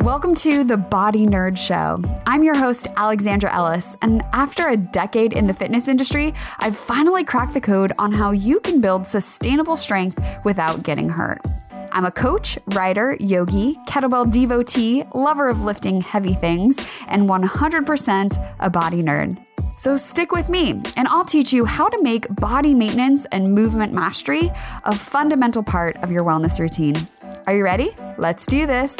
Welcome to the Body Nerd Show. I'm your host, Alexandra Ellis, and after a decade in the fitness industry, I've finally cracked the code on how you can build sustainable strength without getting hurt. I'm a coach, writer, yogi, kettlebell devotee, lover of lifting heavy things, and 100% a body nerd. So stick with me, and I'll teach you how to make body maintenance and movement mastery a fundamental part of your wellness routine. Are you ready? Let's do this.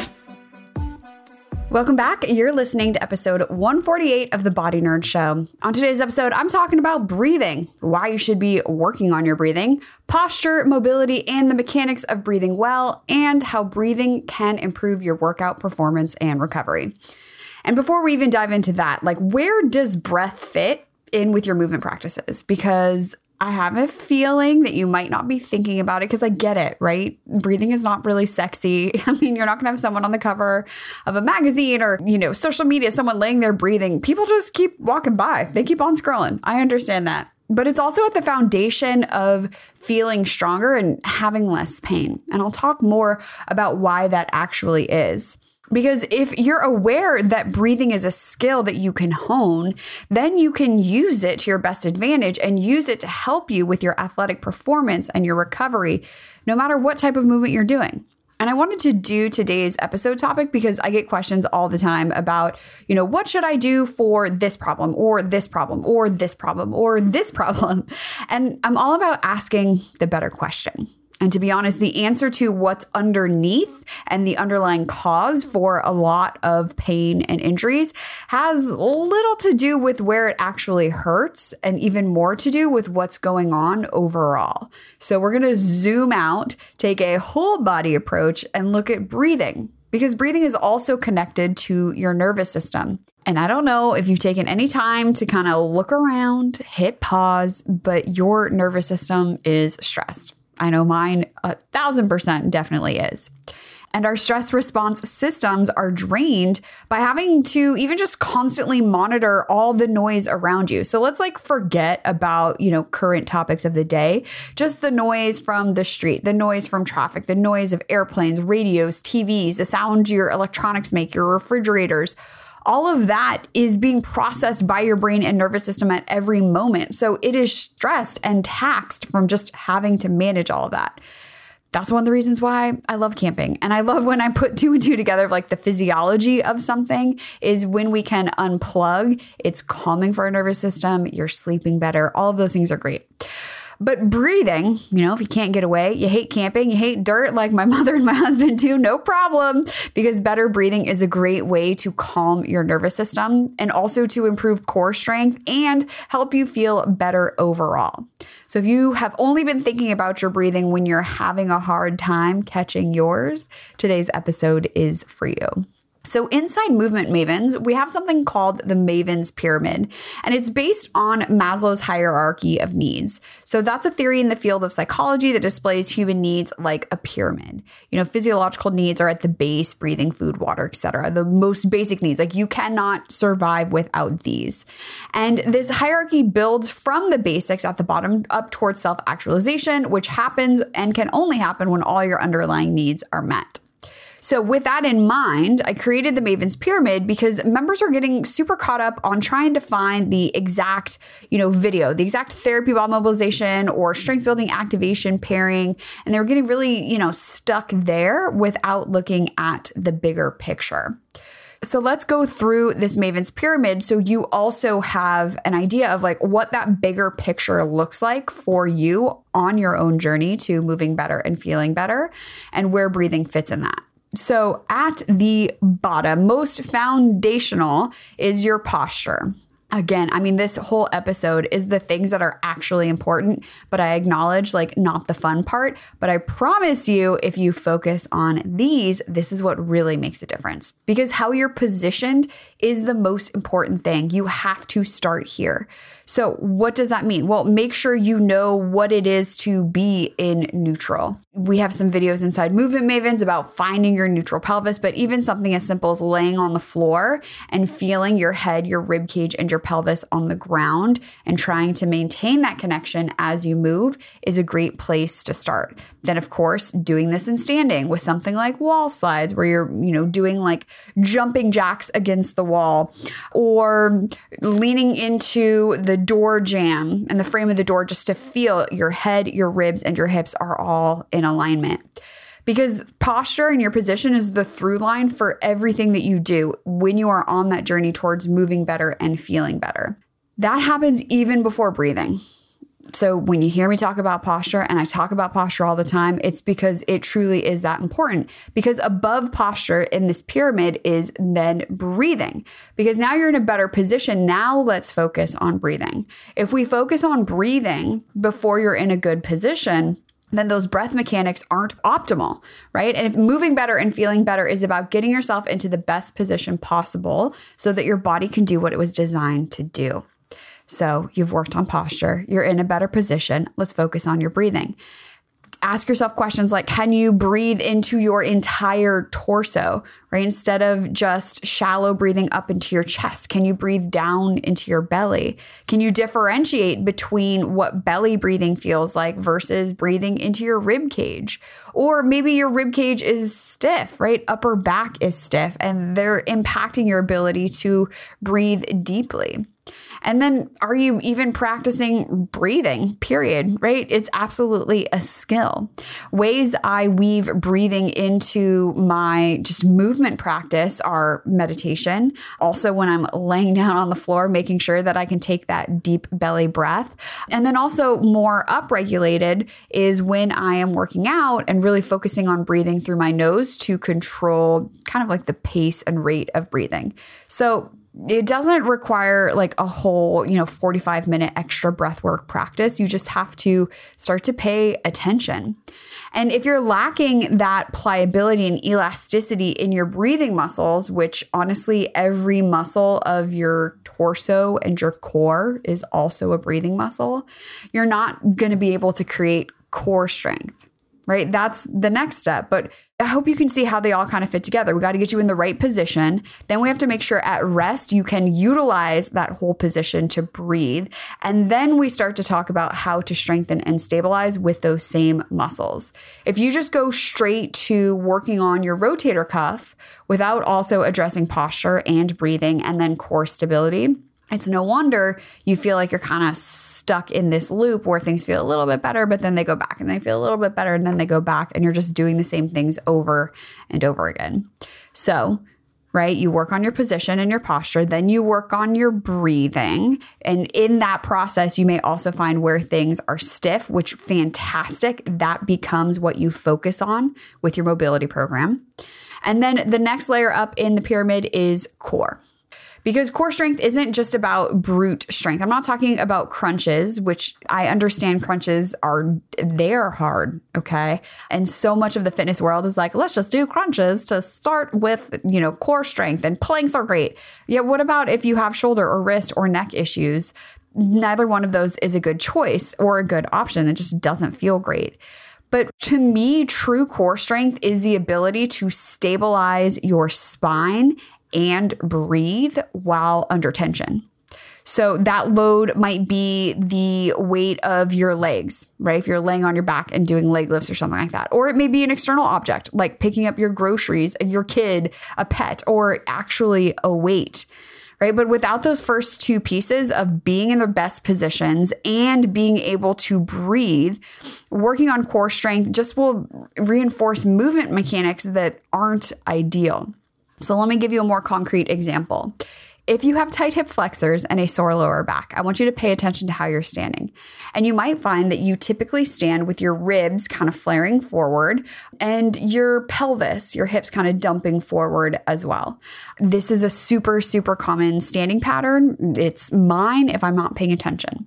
Welcome back. You're listening to episode 148 of the Body Nerd Show. On today's episode, I'm talking about breathing, why you should be working on your breathing, posture, mobility, and the mechanics of breathing well, and how breathing can improve your workout performance and recovery. And before we even dive into that, like where does breath fit in with your movement practices? Because I have a feeling that you might not be thinking about it because I get it, right? Breathing is not really sexy. I mean, you're not going to have someone on the cover of a magazine or, you know, social media, someone laying there breathing. People just keep walking by, they keep on scrolling. I understand that. But it's also at the foundation of feeling stronger and having less pain. And I'll talk more about why that actually is. Because if you're aware that breathing is a skill that you can hone, then you can use it to your best advantage and use it to help you with your athletic performance and your recovery, no matter what type of movement you're doing. And I wanted to do today's episode topic because I get questions all the time about, you know, what should I do for this problem or this problem or this problem or this problem? And I'm all about asking the better question. And to be honest, the answer to what's underneath and the underlying cause for a lot of pain and injuries has little to do with where it actually hurts and even more to do with what's going on overall. So we're going to zoom out, take a whole body approach, and look at breathing because breathing is also connected to your nervous system. And I don't know if you've taken any time to kind of look around, hit pause, but your nervous system is stressed. I know mine a thousand percent definitely is. And our stress response systems are drained by having to even just constantly monitor all the noise around you. So let's like forget about, you know, current topics of the day, just the noise from the street, the noise from traffic, the noise of airplanes, radios, TVs, the sound your electronics make, your refrigerators all of that is being processed by your brain and nervous system at every moment. So it is stressed and taxed from just having to manage all of that. That's one of the reasons why I love camping. And I love when I put two and two together, like the physiology of something is when we can unplug, it's calming for our nervous system, you're sleeping better. All of those things are great. But breathing, you know, if you can't get away, you hate camping, you hate dirt like my mother and my husband do, no problem, because better breathing is a great way to calm your nervous system and also to improve core strength and help you feel better overall. So if you have only been thinking about your breathing when you're having a hard time catching yours, today's episode is for you. So, inside Movement Mavens, we have something called the Mavens Pyramid, and it's based on Maslow's hierarchy of needs. So, that's a theory in the field of psychology that displays human needs like a pyramid. You know, physiological needs are at the base breathing, food, water, etc. The most basic needs, like you cannot survive without these. And this hierarchy builds from the basics at the bottom up towards self actualization, which happens and can only happen when all your underlying needs are met. So, with that in mind, I created the Mavens Pyramid because members are getting super caught up on trying to find the exact, you know, video, the exact therapy ball mobilization or strength building activation pairing. And they were getting really, you know, stuck there without looking at the bigger picture. So let's go through this Maven's pyramid so you also have an idea of like what that bigger picture looks like for you on your own journey to moving better and feeling better and where breathing fits in that. So, at the bottom, most foundational is your posture. Again, I mean, this whole episode is the things that are actually important, but I acknowledge like not the fun part. But I promise you, if you focus on these, this is what really makes a difference because how you're positioned is the most important thing. You have to start here. So, what does that mean? Well, make sure you know what it is to be in neutral. We have some videos inside Movement Mavens about finding your neutral pelvis, but even something as simple as laying on the floor and feeling your head, your rib cage, and your pelvis on the ground and trying to maintain that connection as you move is a great place to start. Then, of course, doing this in standing with something like wall slides, where you're, you know, doing like jumping jacks against the wall or leaning into the door jamb and the frame of the door just to feel your head, your ribs, and your hips are all in alignment because posture and your position is the through line for everything that you do when you are on that journey towards moving better and feeling better. That happens even before breathing. So, when you hear me talk about posture, and I talk about posture all the time, it's because it truly is that important. Because above posture in this pyramid is then breathing. Because now you're in a better position. Now, let's focus on breathing. If we focus on breathing before you're in a good position, then those breath mechanics aren't optimal, right? And if moving better and feeling better is about getting yourself into the best position possible so that your body can do what it was designed to do. So you've worked on posture, you're in a better position. Let's focus on your breathing ask yourself questions like can you breathe into your entire torso, right? Instead of just shallow breathing up into your chest, can you breathe down into your belly? Can you differentiate between what belly breathing feels like versus breathing into your rib cage? Or maybe your rib cage is stiff, right? Upper back is stiff and they're impacting your ability to breathe deeply. And then are you even practicing breathing? Period, right? It's absolutely a skill. Ways I weave breathing into my just movement practice are meditation. Also, when I'm laying down on the floor, making sure that I can take that deep belly breath. And then also more upregulated is when I am working out and really focusing on breathing through my nose to control kind of like the pace and rate of breathing. So it doesn't require like a whole, you know, 45 minute extra breath work practice. You just have to start to pay attention. And if you're lacking that pliability and elasticity in your breathing muscles, which honestly, every muscle of your torso and your core is also a breathing muscle, you're not going to be able to create core strength right? That's the next step. But I hope you can see how they all kind of fit together. We got to get you in the right position. Then we have to make sure at rest you can utilize that whole position to breathe. And then we start to talk about how to strengthen and stabilize with those same muscles. If you just go straight to working on your rotator cuff without also addressing posture and breathing and then core stability, it's no wonder you feel like you're kind of stuck in this loop where things feel a little bit better, but then they go back and they feel a little bit better and then they go back and you're just doing the same things over and over again. So, right, you work on your position and your posture, then you work on your breathing. And in that process, you may also find where things are stiff, which fantastic. That becomes what you focus on with your mobility program. And then the next layer up in the pyramid is core because core strength isn't just about brute strength. I'm not talking about crunches, which I understand crunches are they're hard, okay? And so much of the fitness world is like, let's just do crunches to start with, you know, core strength and planks are great. Yeah, what about if you have shoulder or wrist or neck issues? Neither one of those is a good choice or a good option. It just doesn't feel great. But to me, true core strength is the ability to stabilize your spine and breathe while under tension. So that load might be the weight of your legs, right? If you're laying on your back and doing leg lifts or something like that. Or it may be an external object, like picking up your groceries, your kid, a pet, or actually a weight, right? But without those first two pieces of being in the best positions and being able to breathe, working on core strength just will reinforce movement mechanics that aren't ideal. So let me give you a more concrete example. If you have tight hip flexors and a sore lower back, I want you to pay attention to how you're standing. And you might find that you typically stand with your ribs kind of flaring forward and your pelvis, your hips kind of dumping forward as well. This is a super, super common standing pattern. It's mine if I'm not paying attention.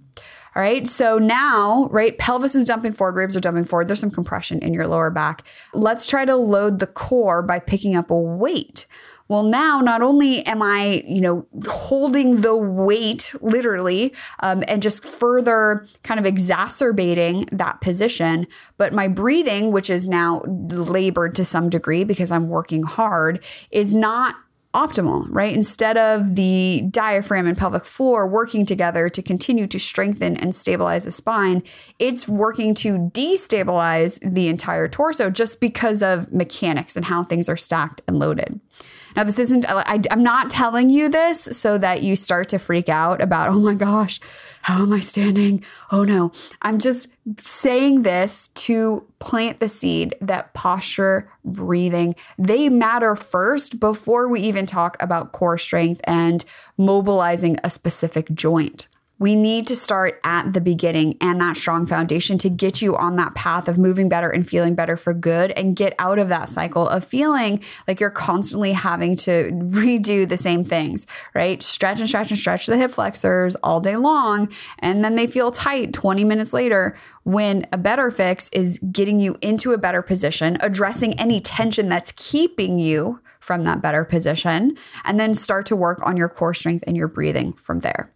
All right. So now, right, pelvis is dumping forward, ribs are dumping forward. There's some compression in your lower back. Let's try to load the core by picking up a weight. Well, now not only am I, you know, holding the weight literally um, and just further kind of exacerbating that position, but my breathing, which is now labored to some degree because I'm working hard, is not optimal, right? Instead of the diaphragm and pelvic floor working together to continue to strengthen and stabilize the spine, it's working to destabilize the entire torso just because of mechanics and how things are stacked and loaded. Now, this isn't, I, am not telling you this so that you start to freak out about, oh my gosh, how am I standing? Oh no. I'm just saying this to plant the seed that posture, breathing, they matter first before we even talk about core strength and mobilizing a specific joint. We need to start at the beginning and that strong foundation to get you on that path of moving better and feeling better for good and get out of that cycle of feeling like you're constantly having to redo the same things, right? Stretch and stretch and stretch the hip flexors all day long. And then they feel tight 20 minutes later when a better fix is getting you into a better position, addressing any tension that's keeping you from that better position, and then start to work on your core strength and your breathing from there.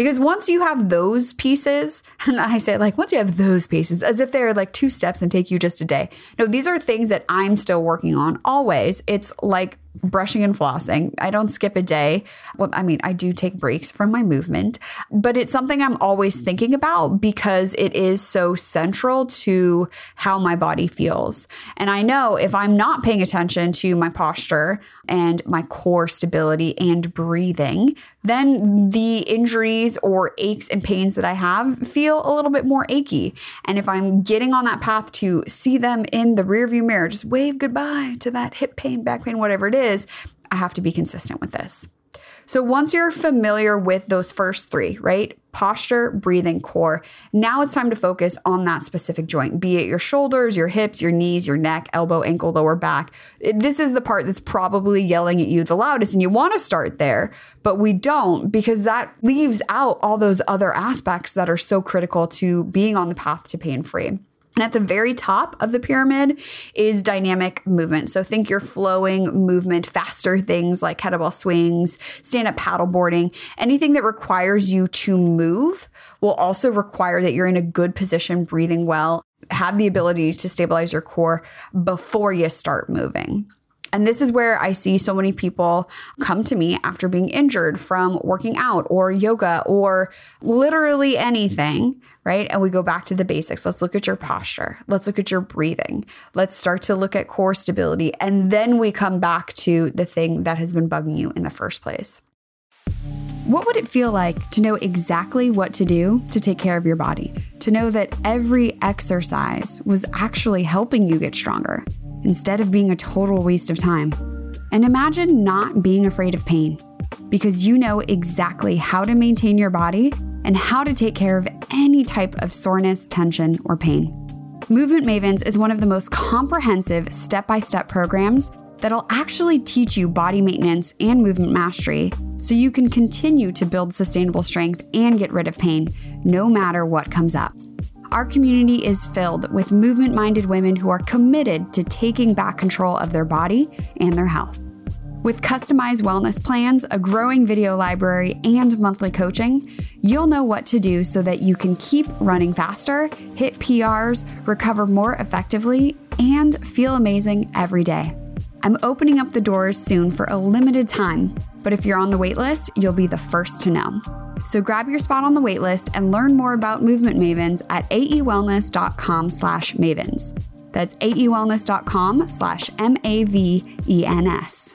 Because once you have those pieces, and I say like once you have those pieces, as if they're like two steps and take you just a day. No, these are things that I'm still working on always. It's like brushing and flossing. I don't skip a day. Well, I mean, I do take breaks from my movement, but it's something I'm always thinking about because it is so central to how my body feels. And I know if I'm not paying attention to my posture and my core stability and breathing, then the injuries or aches and pains that I have feel a little bit more achy. And if I'm getting on that path to see them in the rearview mirror, just wave goodbye to that hip pain, back pain, whatever it is, I have to be consistent with this. So once you're familiar with those first three, right? Posture, breathing, core. Now it's time to focus on that specific joint, be it your shoulders, your hips, your knees, your neck, elbow, ankle, lower back. This is the part that's probably yelling at you the loudest, and you want to start there, but we don't because that leaves out all those other aspects that are so critical to being on the path to pain free. And at the very top of the pyramid is dynamic movement. So think your flowing movement, faster things like kettlebell swings, stand up paddleboarding, anything that requires you to move will also require that you're in a good position, breathing well, have the ability to stabilize your core before you start moving. And this is where I see so many people come to me after being injured from working out or yoga or literally anything, right? And we go back to the basics. Let's look at your posture. Let's look at your breathing. Let's start to look at core stability. And then we come back to the thing that has been bugging you in the first place. What would it feel like to know exactly what to do to take care of your body? To know that every exercise was actually helping you get stronger? Instead of being a total waste of time. And imagine not being afraid of pain because you know exactly how to maintain your body and how to take care of any type of soreness, tension, or pain. Movement Mavens is one of the most comprehensive step by step programs that'll actually teach you body maintenance and movement mastery so you can continue to build sustainable strength and get rid of pain no matter what comes up. Our community is filled with movement minded women who are committed to taking back control of their body and their health. With customized wellness plans, a growing video library, and monthly coaching, you'll know what to do so that you can keep running faster, hit PRs, recover more effectively, and feel amazing every day. I'm opening up the doors soon for a limited time, but if you're on the waitlist, you'll be the first to know. So grab your spot on the waitlist and learn more about Movement Mavens at aewellness.com slash mavens. That's aewellness.com slash M-A-V-E-N-S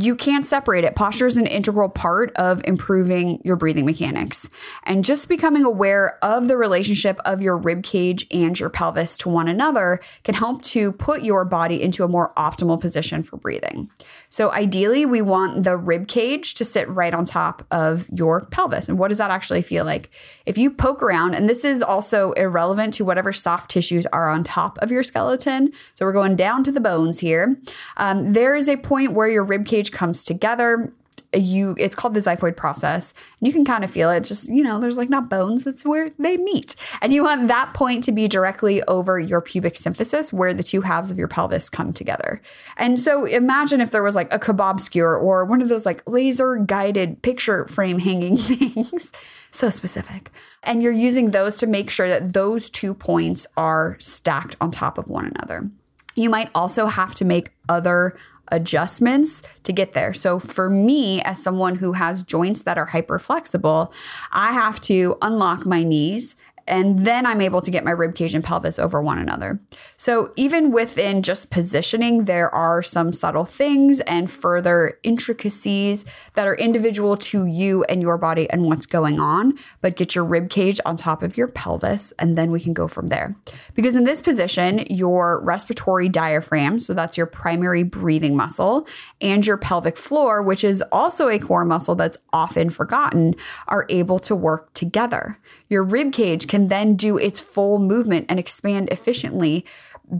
you can't separate it. Posture is an integral part of improving your breathing mechanics. And just becoming aware of the relationship of your rib cage and your pelvis to one another can help to put your body into a more optimal position for breathing. So, ideally, we want the rib cage to sit right on top of your pelvis. And what does that actually feel like? If you poke around, and this is also irrelevant to whatever soft tissues are on top of your skeleton. So, we're going down to the bones here. Um, there is a point where your rib cage cage comes together you it's called the xiphoid process and you can kind of feel it just you know there's like not bones it's where they meet. And you want that point to be directly over your pubic symphysis where the two halves of your pelvis come together. And so imagine if there was like a kebab skewer or one of those like laser guided picture frame hanging things. So specific. And you're using those to make sure that those two points are stacked on top of one another. You might also have to make other adjustments to get there. So for me, as someone who has joints that are hyper flexible, I have to unlock my knees and then I'm able to get my rib cage and pelvis over one another. So even within just positioning, there are some subtle things and further intricacies that are individual to you and your body and what's going on. But get your rib cage on top of your pelvis, and then we can go from there. Because in this position, your respiratory diaphragm, so that's your primary breathing muscle, and your pelvic floor, which is also a core muscle that's often forgotten, are able to work together. Your rib cage can then do its full movement and expand efficiently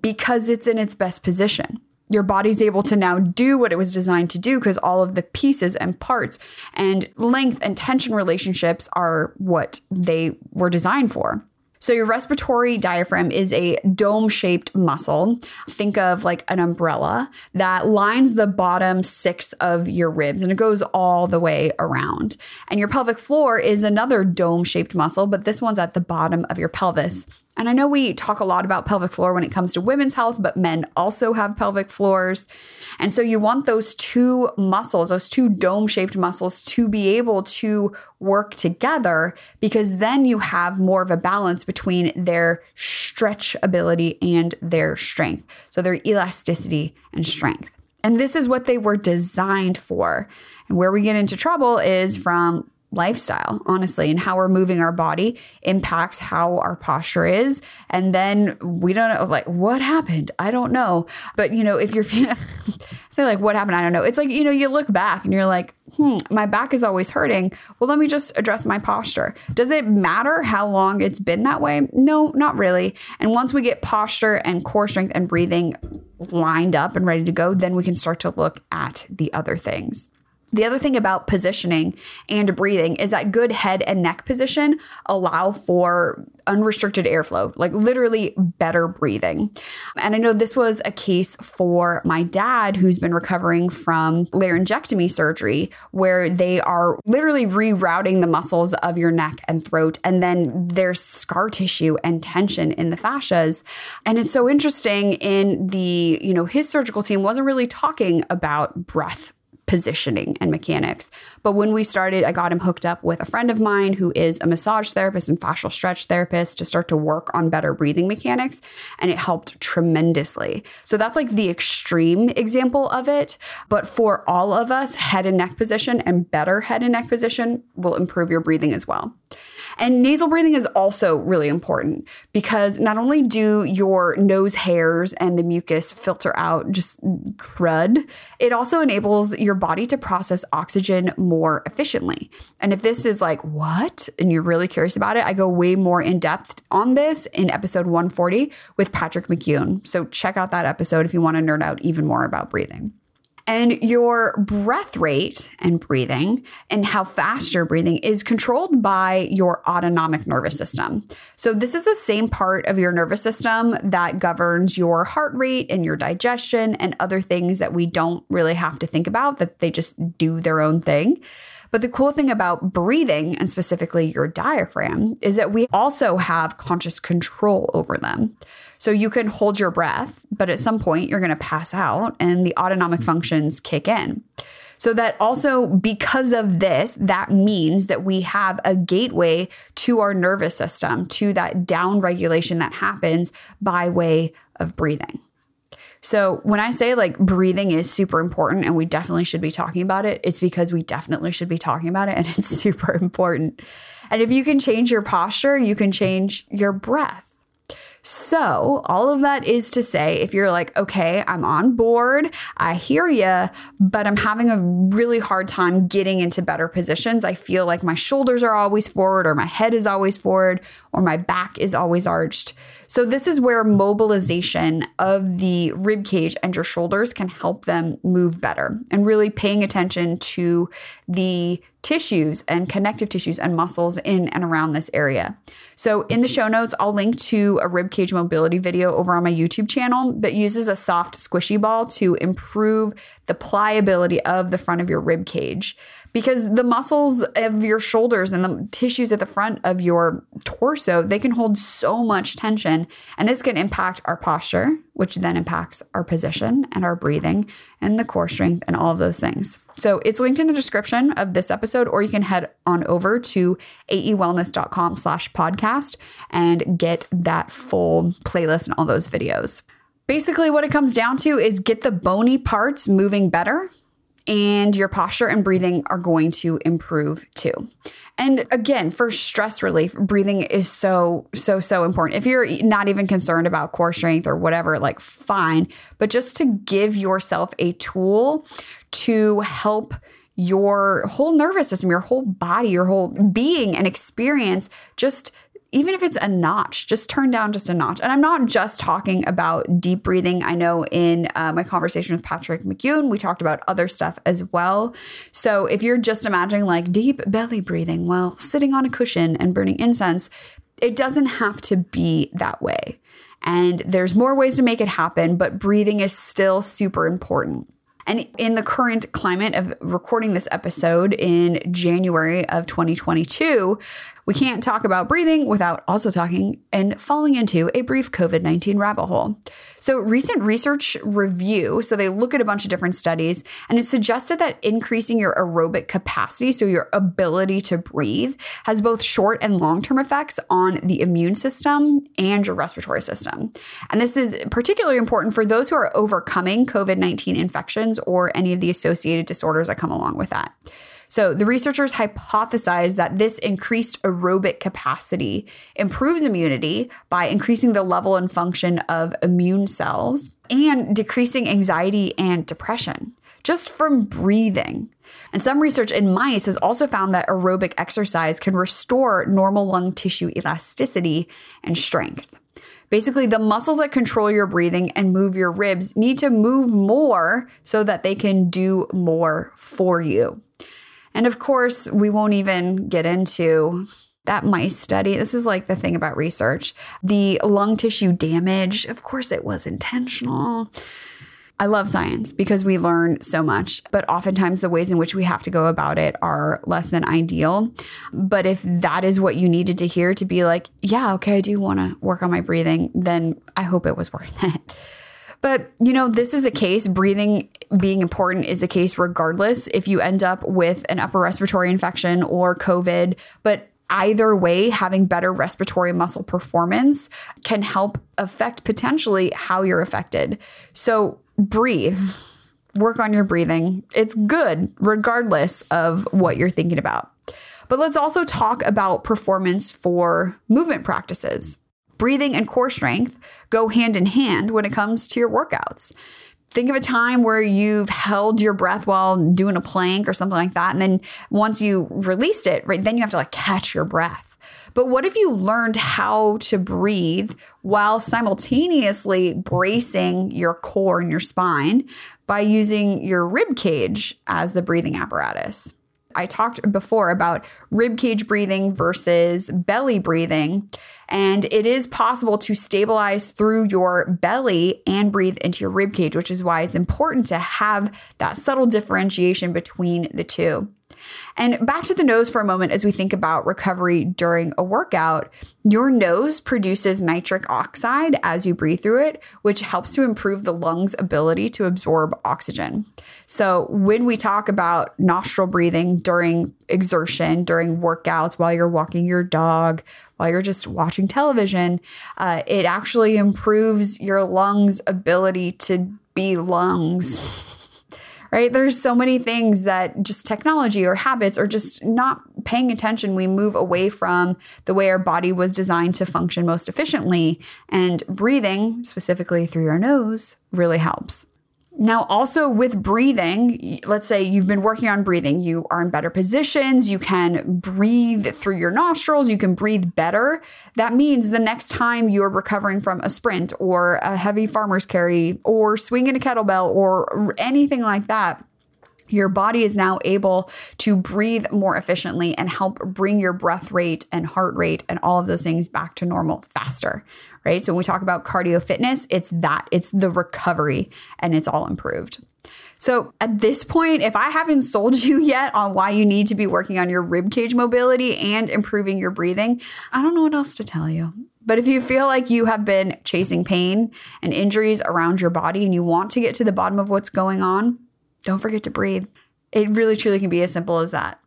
because it's in its best position. Your body's able to now do what it was designed to do because all of the pieces and parts and length and tension relationships are what they were designed for. So, your respiratory diaphragm is a dome shaped muscle. Think of like an umbrella that lines the bottom six of your ribs and it goes all the way around. And your pelvic floor is another dome shaped muscle, but this one's at the bottom of your pelvis. And I know we talk a lot about pelvic floor when it comes to women's health, but men also have pelvic floors. And so you want those two muscles, those two dome shaped muscles, to be able to work together because then you have more of a balance between their stretch ability and their strength. So their elasticity and strength. And this is what they were designed for. And where we get into trouble is from lifestyle, honestly, and how we're moving our body impacts how our posture is. And then we don't know, like, what happened? I don't know. But, you know, if you're feeling, say, like, what happened? I don't know. It's like, you know, you look back and you're like, hmm, my back is always hurting. Well, let me just address my posture. Does it matter how long it's been that way? No, not really. And once we get posture and core strength and breathing lined up and ready to go, then we can start to look at the other things. The other thing about positioning and breathing is that good head and neck position allow for unrestricted airflow, like literally better breathing. And I know this was a case for my dad who's been recovering from laryngectomy surgery, where they are literally rerouting the muscles of your neck and throat, and then there's scar tissue and tension in the fascias. And it's so interesting in the, you know, his surgical team wasn't really talking about breath positioning and mechanics. But when we started, I got him hooked up with a friend of mine who is a massage therapist and fascial stretch therapist to start to work on better breathing mechanics. And it helped tremendously. So that's like the extreme example of it. But for all of us, head and neck position and better head and neck position will improve your breathing as well. And nasal breathing is also really important because not only do your nose hairs and the mucus filter out just crud, it also enables your body to process oxygen more efficiently. And if this is like, what? And you're really curious about it, I go way more in depth on this in episode 140 with Patrick McKeown. So check out that episode if you want to nerd out even more about breathing. And your breath rate and breathing and how fast you're breathing is controlled by your autonomic nervous system. So, this is the same part of your nervous system that governs your heart rate and your digestion and other things that we don't really have to think about, that they just do their own thing. But the cool thing about breathing, and specifically your diaphragm, is that we also have conscious control over them. So you can hold your breath, but at some point you're going to pass out and the autonomic mm-hmm. functions kick in. So that also, because of this, that means that we have a gateway to our nervous system, to that down regulation that happens by way of breathing. So when I say like breathing is super important and we definitely should be talking about it, it's because we definitely should be talking about it and it's super important. And if you can change your posture, you can change your breath. So, all of that is to say, if you're like, okay, I'm on board, I hear you, but I'm having a really hard time getting into better positions. I feel like my shoulders are always forward, or my head is always forward, or my back is always arched. So, this is where mobilization of the rib cage and your shoulders can help them move better and really paying attention to the tissues and connective tissues and muscles in and around this area. So, in the show notes, I'll link to a rib cage mobility video over on my YouTube channel that uses a soft squishy ball to improve the pliability of the front of your rib cage because the muscles of your shoulders and the tissues at the front of your torso, they can hold so much tension and this can impact our posture, which then impacts our position and our breathing and the core strength and all of those things. So it's linked in the description of this episode, or you can head on over to aewellness.com slash podcast and get that full playlist and all those videos. Basically, what it comes down to is get the bony parts moving better and your posture and breathing are going to improve too. And again, for stress relief, breathing is so, so, so important. If you're not even concerned about core strength or whatever, like fine, but just to give yourself a tool to help your whole nervous system, your whole body, your whole being and experience just even if it's a notch, just turn down just a notch. And I'm not just talking about deep breathing. I know in uh, my conversation with Patrick McKeown, we talked about other stuff as well. So if you're just imagining like deep belly breathing while sitting on a cushion and burning incense, it doesn't have to be that way. And there's more ways to make it happen, but breathing is still super important. And in the current climate of recording this episode in January of 2022, we can't talk about breathing without also talking and falling into a brief COVID 19 rabbit hole. So, recent research review, so they look at a bunch of different studies, and it suggested that increasing your aerobic capacity, so your ability to breathe, has both short and long term effects on the immune system and your respiratory system. And this is particularly important for those who are overcoming COVID 19 infections or any of the associated disorders that come along with that. So the researchers hypothesized that this increased aerobic capacity improves immunity by increasing the level and function of immune cells and decreasing anxiety and depression just from breathing. And some research in mice has also found that aerobic exercise can restore normal lung tissue elasticity and strength. Basically, the muscles that control your breathing and move your ribs need to move more so that they can do more for you. And of course, we won't even get into that mice study. This is like the thing about research. The lung tissue damage, of course, it was intentional. I love science because we learn so much, but oftentimes the ways in which we have to go about it are less than ideal. But if that is what you needed to hear to be like, yeah, okay, I do want to work on my breathing, then I hope it was worth it. But, you know, this is a case, breathing being important is a case regardless if you end up with an upper respiratory infection or COVID. But either way, having better respiratory muscle performance can help affect potentially how you're affected. So breathe. Work on your breathing. It's good regardless of what you're thinking about. But let's also talk about performance for movement practices. Breathing and core strength go hand in hand when it comes to your workouts. Think of a time where you've held your breath while doing a plank or something like that. And then once you released it, right, then you have to like catch your breath. But what if you learned how to breathe while simultaneously bracing your core and your spine by using your rib cage as the breathing apparatus? I talked before about rib cage breathing versus belly breathing. And it is possible to stabilize through your belly and breathe into your rib cage, which is why it's important to have that subtle differentiation between the two. And back to the nose for a moment as we think about recovery during a workout. Your nose produces nitric oxide as you breathe through it, which helps to improve the lungs' ability to absorb oxygen. So, when we talk about nostril breathing during exertion, during workouts, while you're walking your dog, while you're just watching television, uh, it actually improves your lungs' ability to be lungs right? There's so many things that just technology or habits or just not paying attention, we move away from the way our body was designed to function most efficiently. And breathing, specifically through your nose, really helps. Now, also with breathing, let's say you've been working on breathing, you are in better positions, you can breathe through your nostrils, you can breathe better. That means the next time you're recovering from a sprint or a heavy farmer's carry or swinging a kettlebell or anything like that, your body is now able to breathe more efficiently and help bring your breath rate and heart rate and all of those things back to normal faster, right? So when we talk about cardio fitness, it's that, it's the recovery and it's all improved. So at this point, if I haven't sold you yet on why you need to be working on your rib cage mobility and improving your breathing, I don't know what else to tell you. But if you feel like you have been chasing pain and injuries around your body and you want to get to the bottom of what's going on, don't forget to breathe. It really truly can be as simple as that.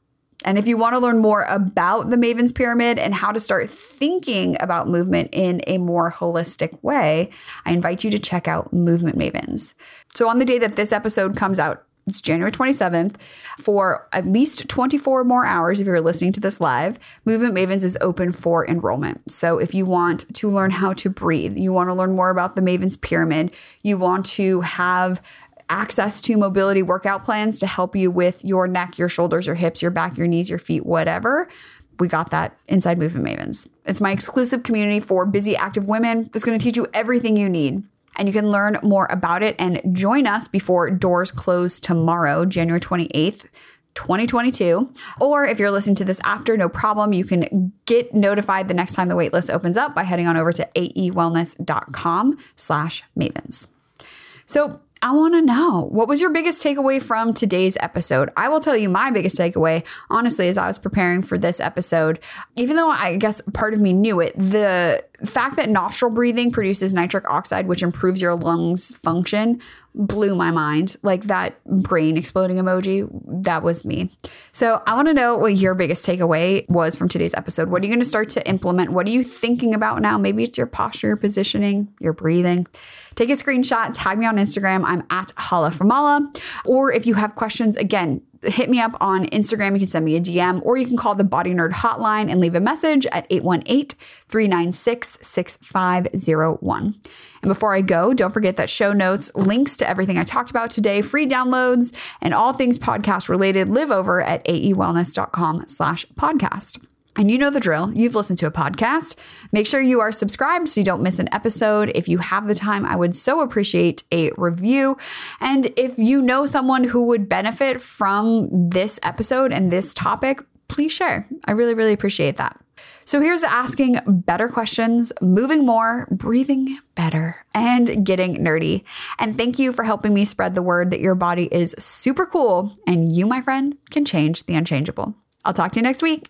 And if you want to learn more about the Maven's Pyramid and how to start thinking about movement in a more holistic way, I invite you to check out Movement Mavens. So, on the day that this episode comes out, it's January 27th. For at least 24 more hours, if you're listening to this live, Movement Mavens is open for enrollment. So if you want to learn how to breathe, you want to learn more about the Mavens Pyramid, you want to have access to mobility workout plans to help you with your neck, your shoulders, your hips, your back, your knees, your feet, whatever. We got that inside Movement Mavens. It's my exclusive community for busy, active women that's going to teach you everything you need. And you can learn more about it and join us before doors close tomorrow, January 28th. 2022. Or if you're listening to this after, no problem. You can get notified the next time the waitlist opens up by heading on over to aewellness.com slash mavens. So I want to know what was your biggest takeaway from today's episode? I will tell you my biggest takeaway, honestly, as I was preparing for this episode, even though I guess part of me knew it, the fact that nostril breathing produces nitric oxide, which improves your lungs function, blew my mind. Like that brain exploding emoji, that was me. So I want to know what your biggest takeaway was from today's episode. What are you going to start to implement? What are you thinking about now? Maybe it's your posture, your positioning, your breathing. Take a screenshot, tag me on Instagram. I'm at Hala Famala. Or if you have questions, again, hit me up on Instagram. You can send me a DM or you can call the Body Nerd hotline and leave a message at 818 396 6501. And before I go, don't forget that show notes, links to everything I talked about today, free downloads, and all things podcast related live over at aewellness.com slash podcast. And you know the drill. You've listened to a podcast. Make sure you are subscribed so you don't miss an episode. If you have the time, I would so appreciate a review. And if you know someone who would benefit from this episode and this topic, please share. I really, really appreciate that. So here's asking better questions, moving more, breathing better, and getting nerdy. And thank you for helping me spread the word that your body is super cool and you, my friend, can change the unchangeable. I'll talk to you next week.